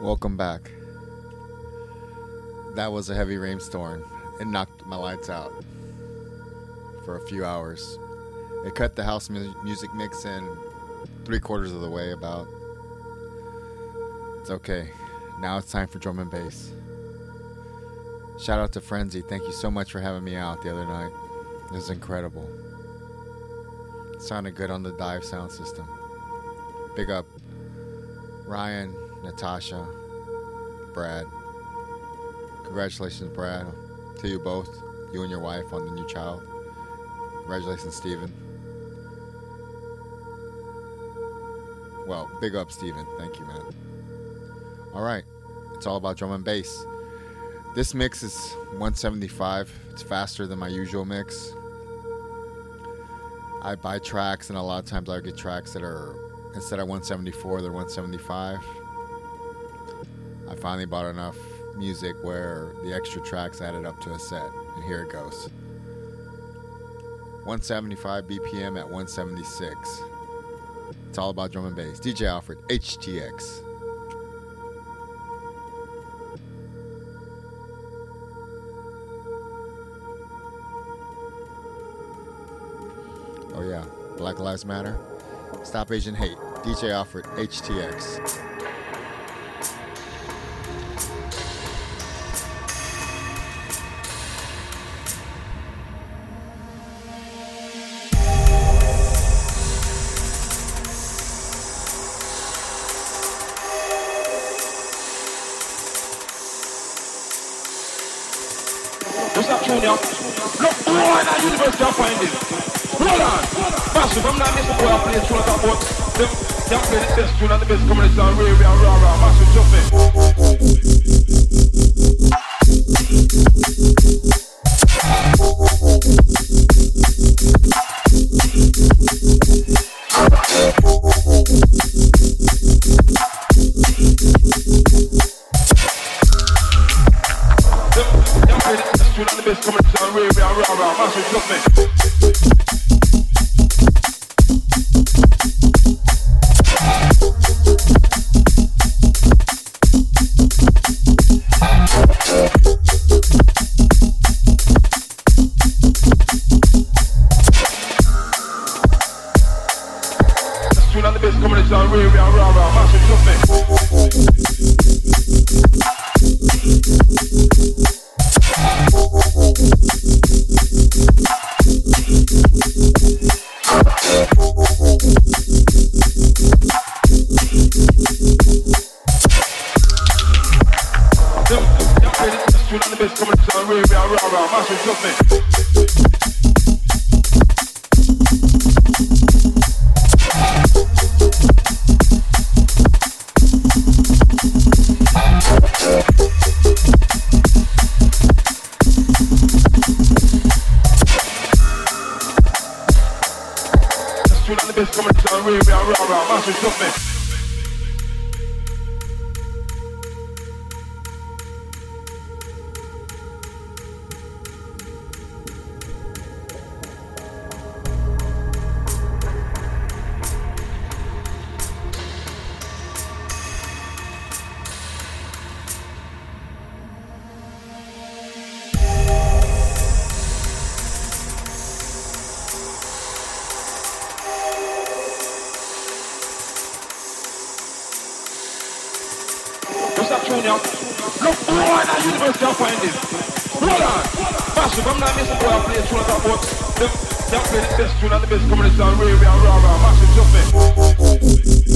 Welcome back. That was a heavy rainstorm. It knocked my lights out for a few hours. It cut the house mu- music mix in three quarters of the way about. It's okay. Now it's time for drum and bass. Shout out to Frenzy. Thank you so much for having me out the other night. It was incredible. It sounded good on the dive sound system. Big up Ryan, Natasha, Brad. Congratulations, Brad, to you both, you and your wife on the new child. Congratulations, Stephen. Well, big up, Stephen. Thank you, man. All right, it's all about drum and bass. This mix is 175. It's faster than my usual mix. I buy tracks, and a lot of times I get tracks that are instead of 174, they're 175. Finally bought enough music where the extra tracks added up to a set, and here it goes 175 BPM at 176. It's all about drum and bass. DJ Alfred, HTX. Oh, yeah. Black Lives Matter. Stop Asian Hate. DJ Alfred, HTX. Them. Them play the best tune and the communist and rare, rare, rah. Massive, jump Up, Junior? Look, boy, that university I find it. Hold on. Massive, I'm not boy, I play tune about them. Them play the best tune and the best communist and rare, rare, rah, rah. Massive, jump in.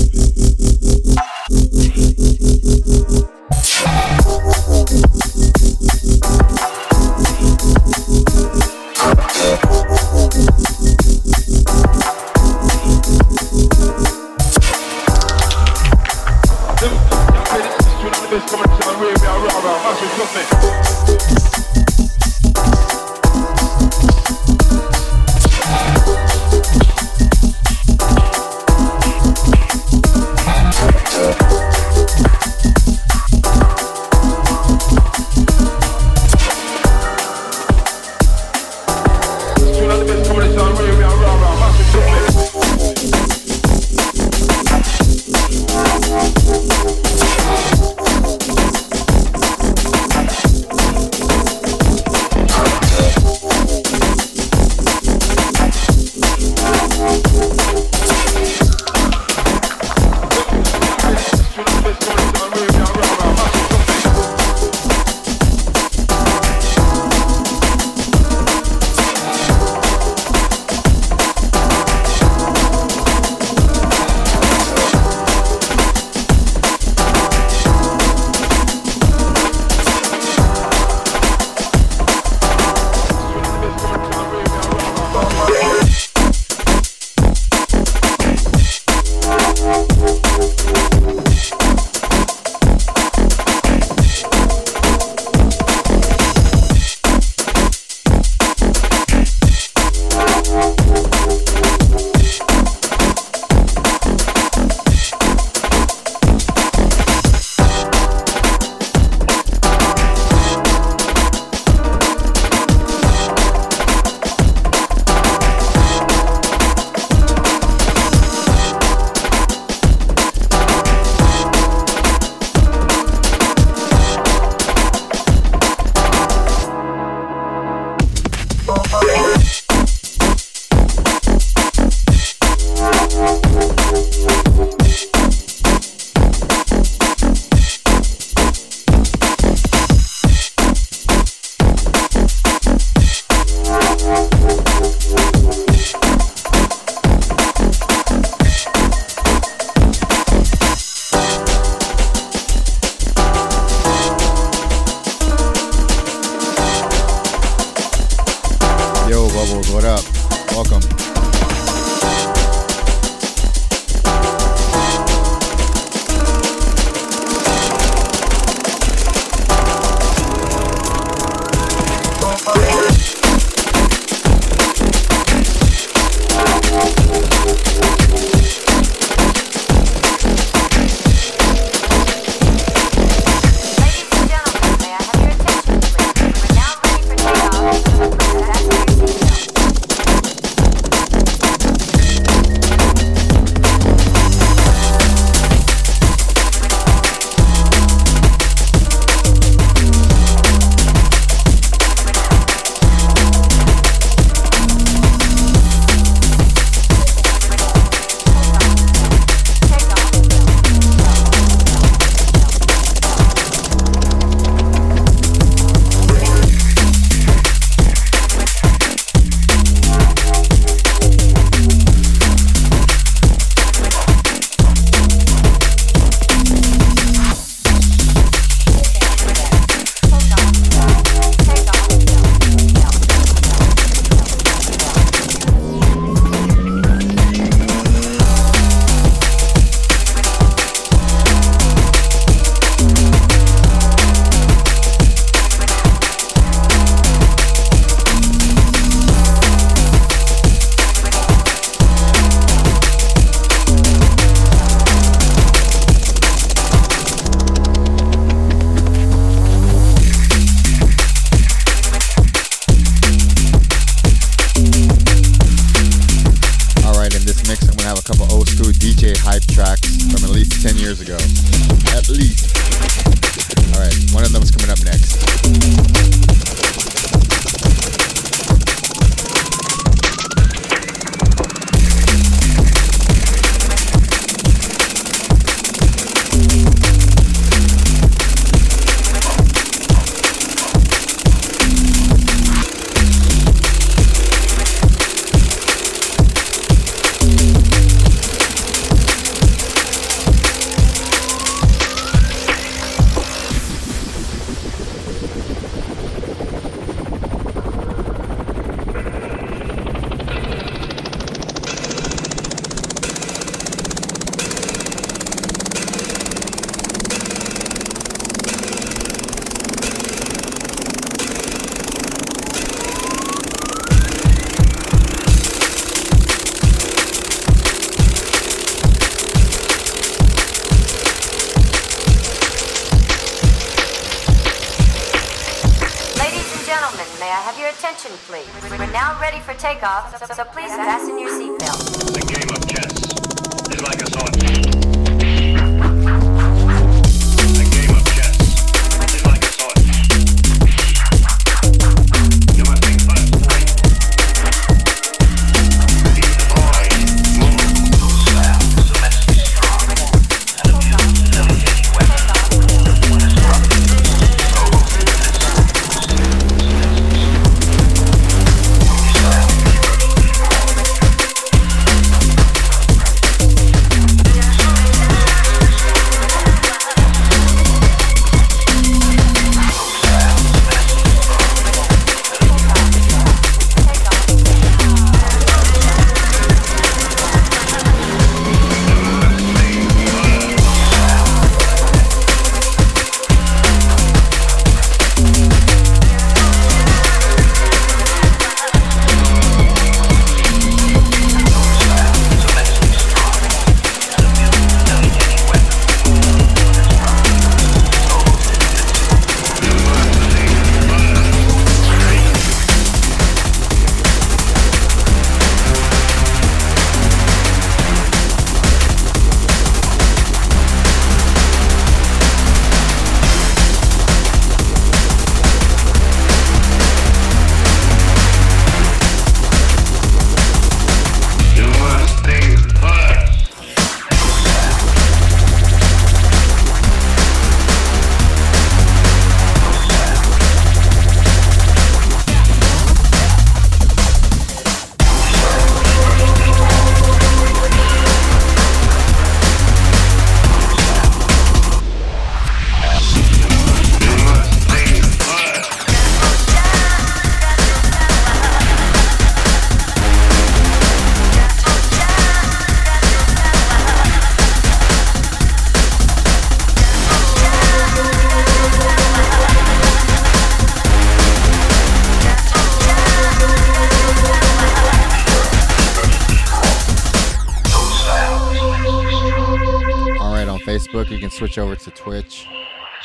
Facebook, you can switch over to Twitch,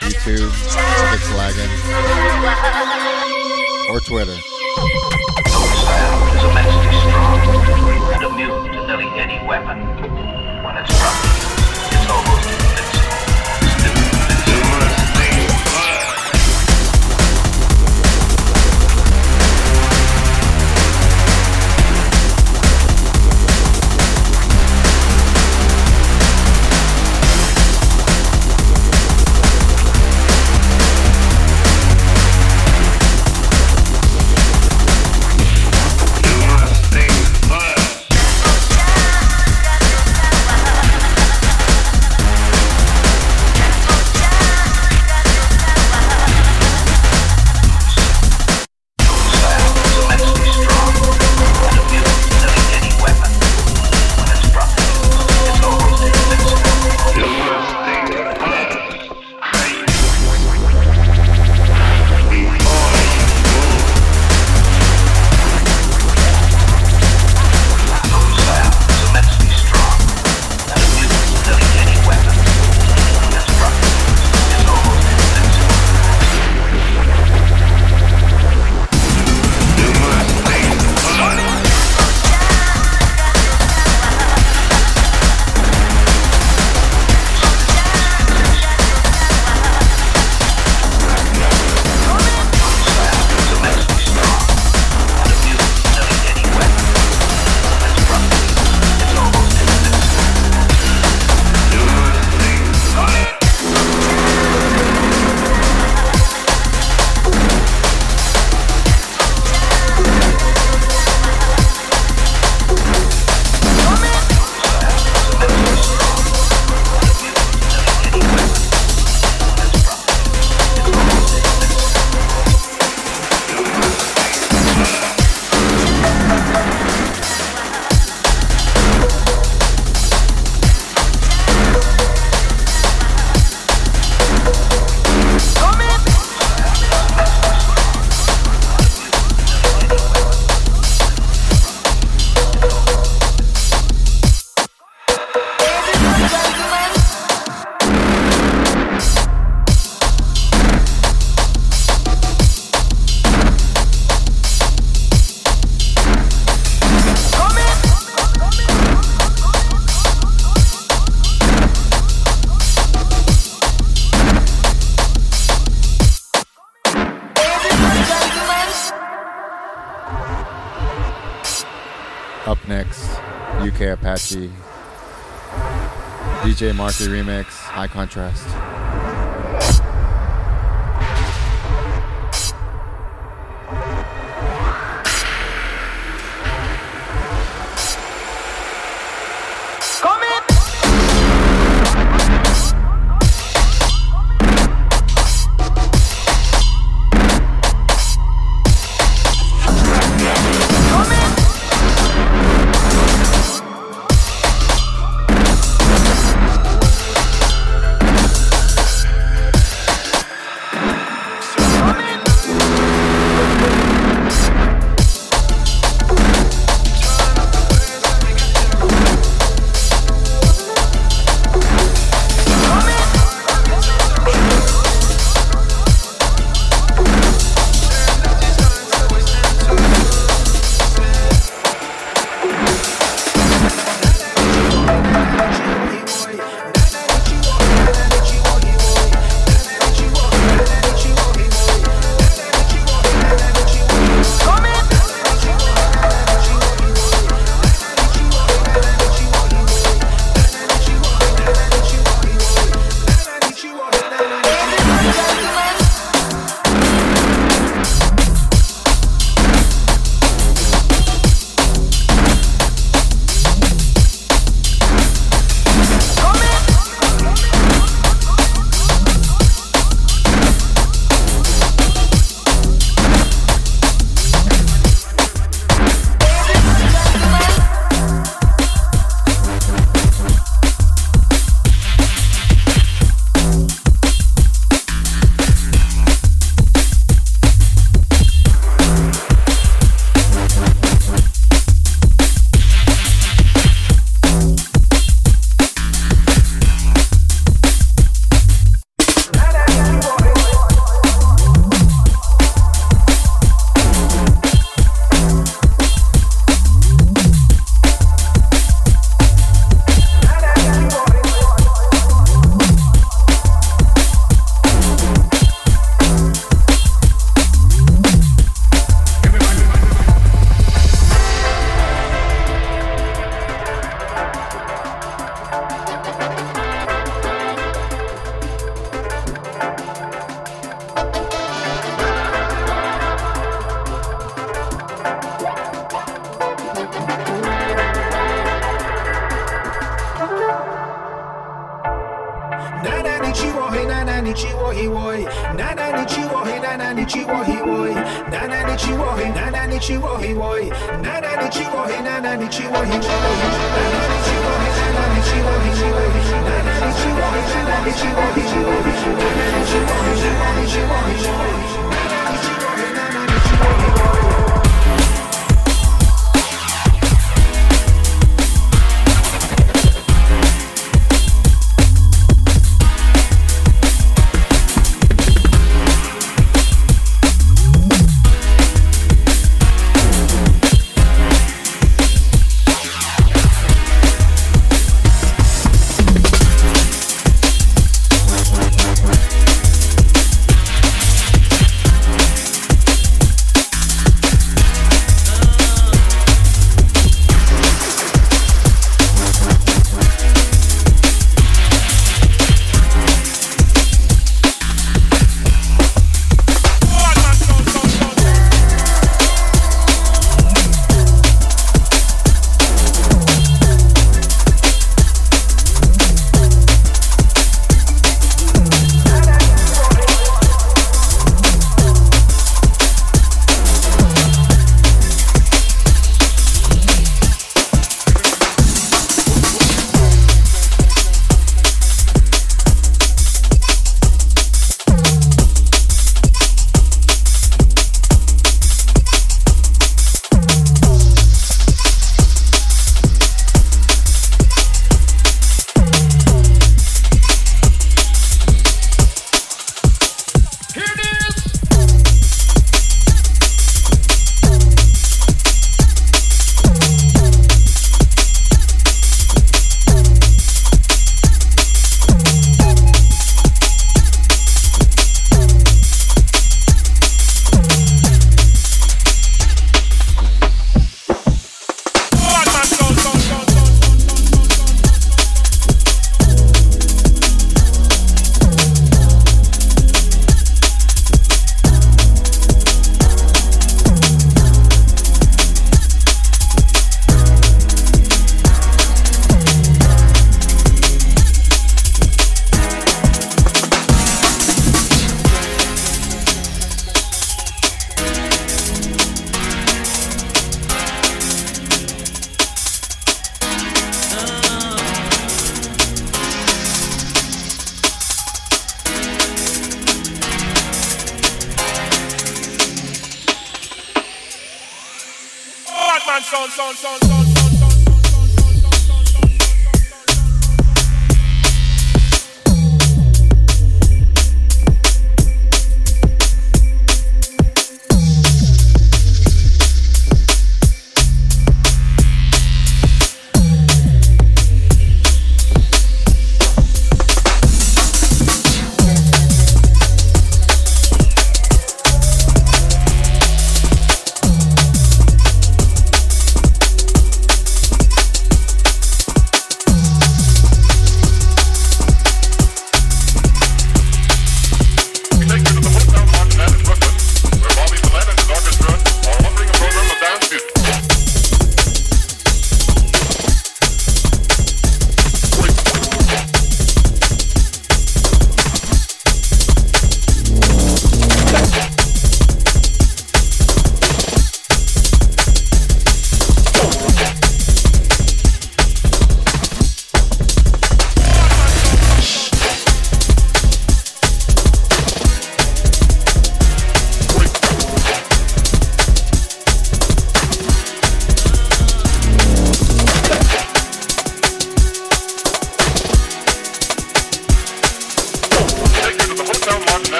YouTube, it's lagging, or Twitter. Is immensely strong and immune to nearly any weapon when it's DJ Marky remix, high contrast. he na na ni chiwa he chiwa he na na ni chiwa he na na ni chiwa he chiwa he na na ni chiwa he na na ni chiwa he chiwa he na na ni chiwa he na na ni chiwa he chiwa he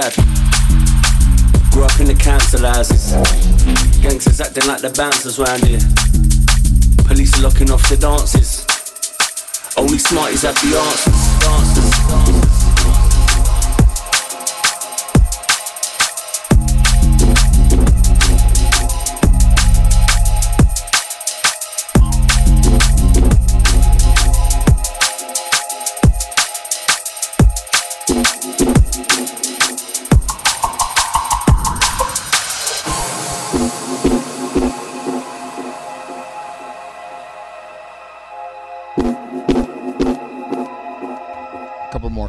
times. Grew up in the council houses. Gangsters acting like the bouncers round here.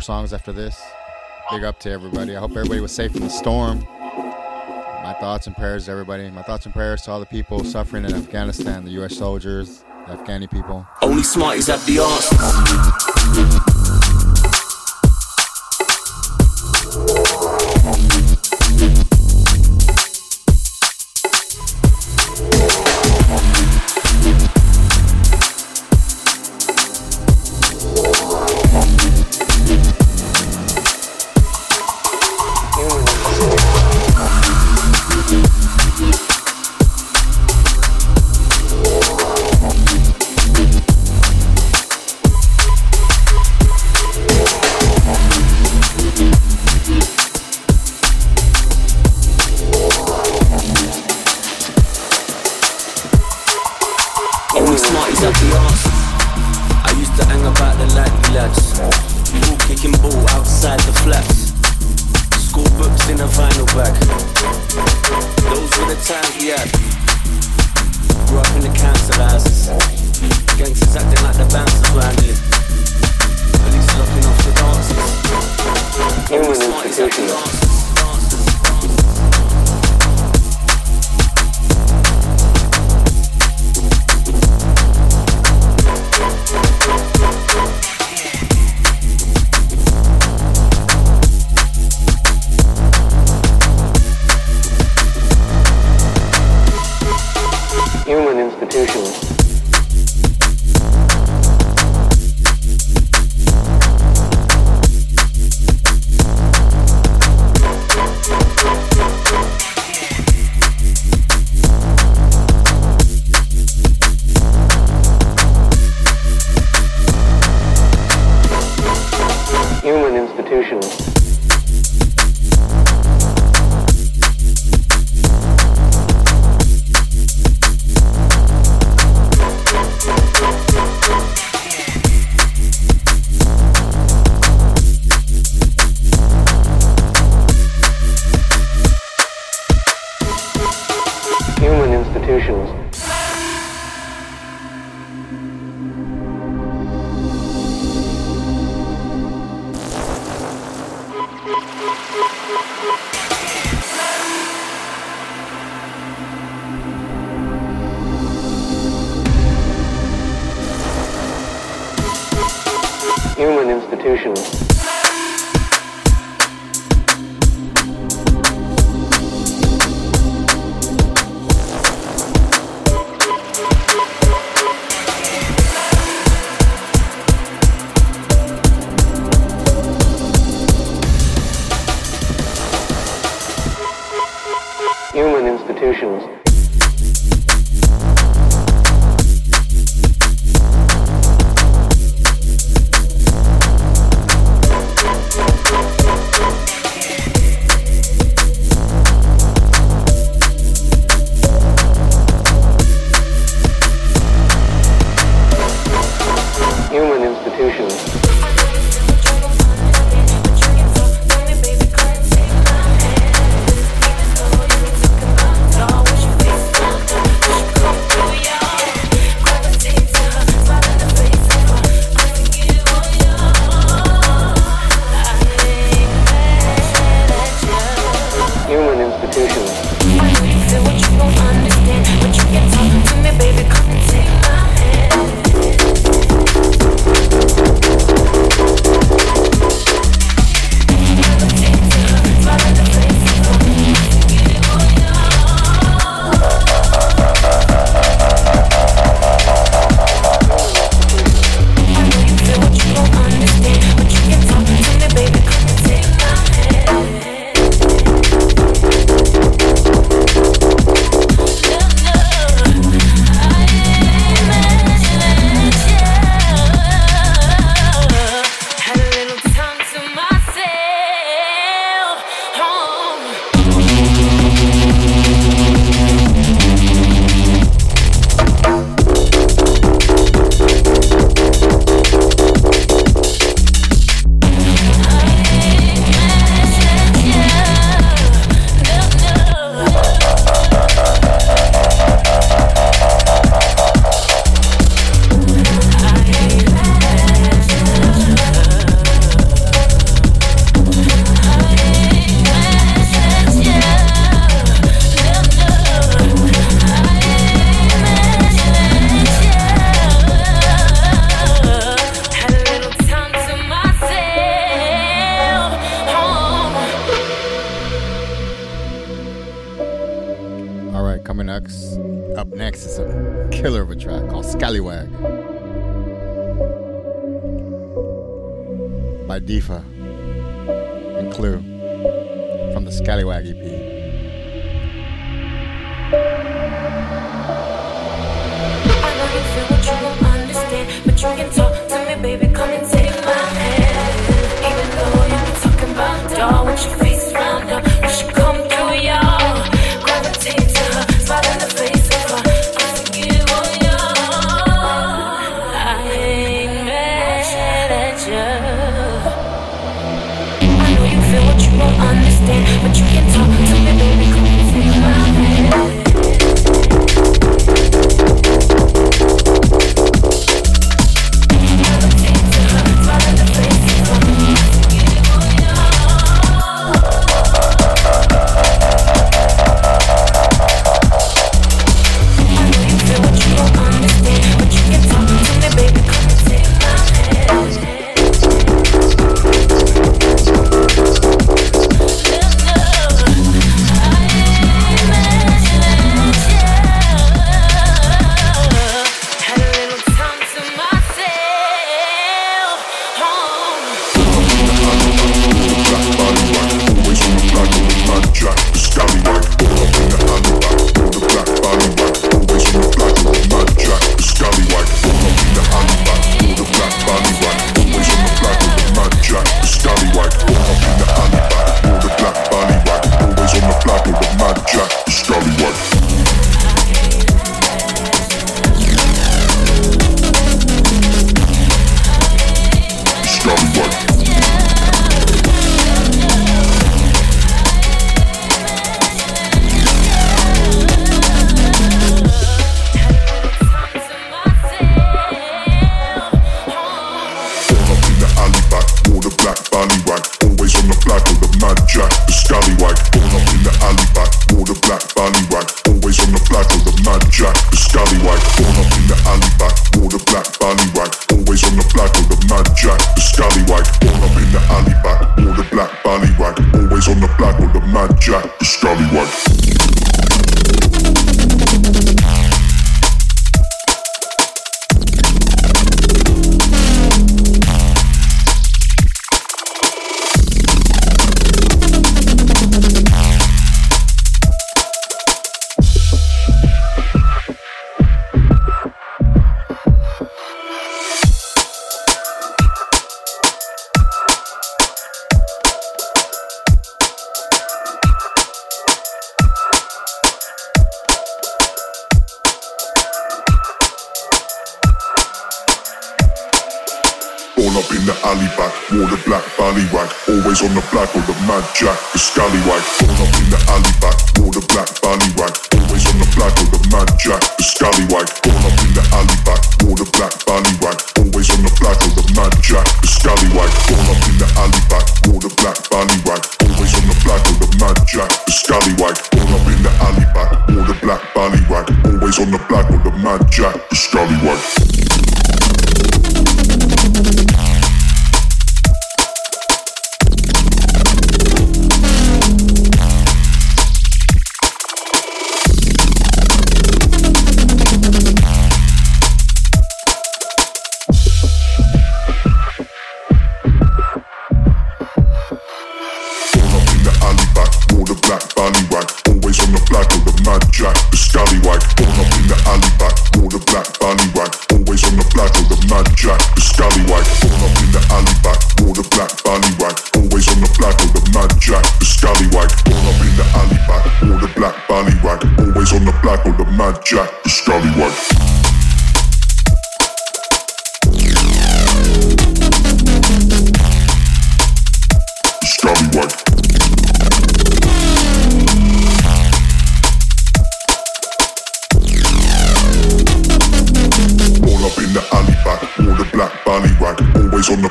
Songs after this. Big up to everybody. I hope everybody was safe in the storm. My thoughts and prayers to everybody. My thoughts and prayers to all the people suffering in Afghanistan, the U.S. soldiers, the Afghani people. Only smarties have the answers.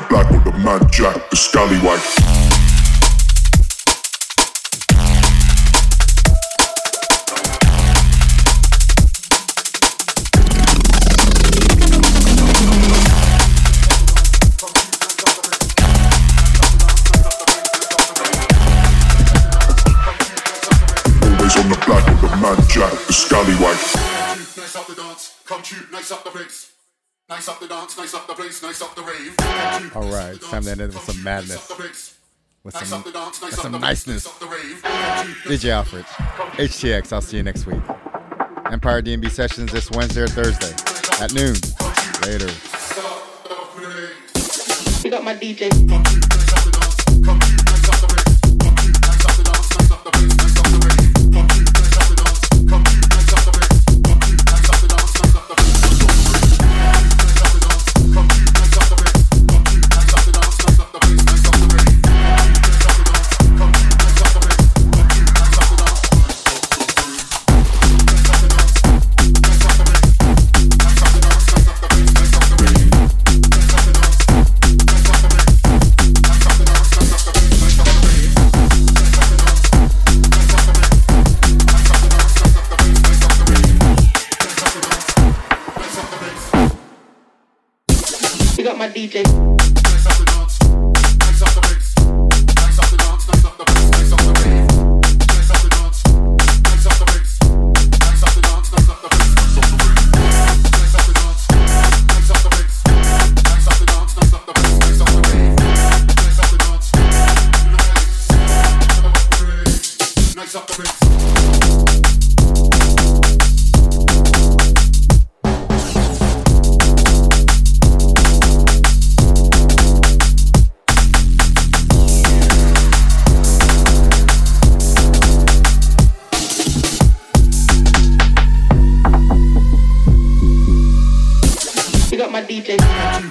black with the mad jack, the scallywag. Always on the black with the mad jack, the scallywag. Come to nice up the dance, come to nice up the place. Nice up the dance, nice up the place, nice up the rave. All right, time to end it with some madness. With some, with some niceness. DJ Alfred, HTX, I'll see you next week. Empire DnB sessions this Wednesday or Thursday at noon. Later. We got my DJ. DJ.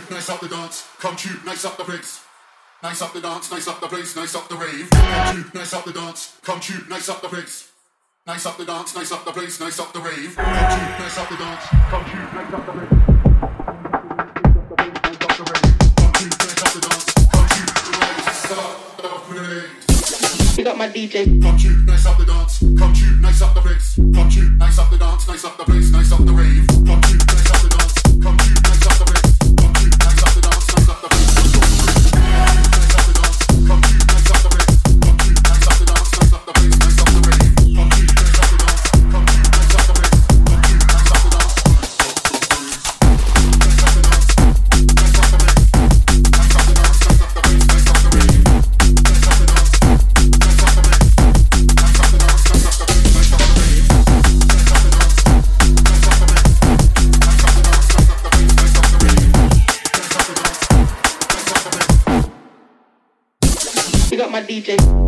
cute, nice up the dance. Come cute, nice up the place. Nice up the dance, nice up the place, nice up the rave. Come cute, nice up the dance. Come cute, nice up the place. Nice up the dance, nice up the place, nice up the rave. Come cute, nice up the dance. Come cute, nice up the place. We got my DJ. Come shoot, nice up the dance. Come shoot, nice up the place. Come shoot, nice up the dance, nice up the place, nice up the rave. Come shoot, nice DJ.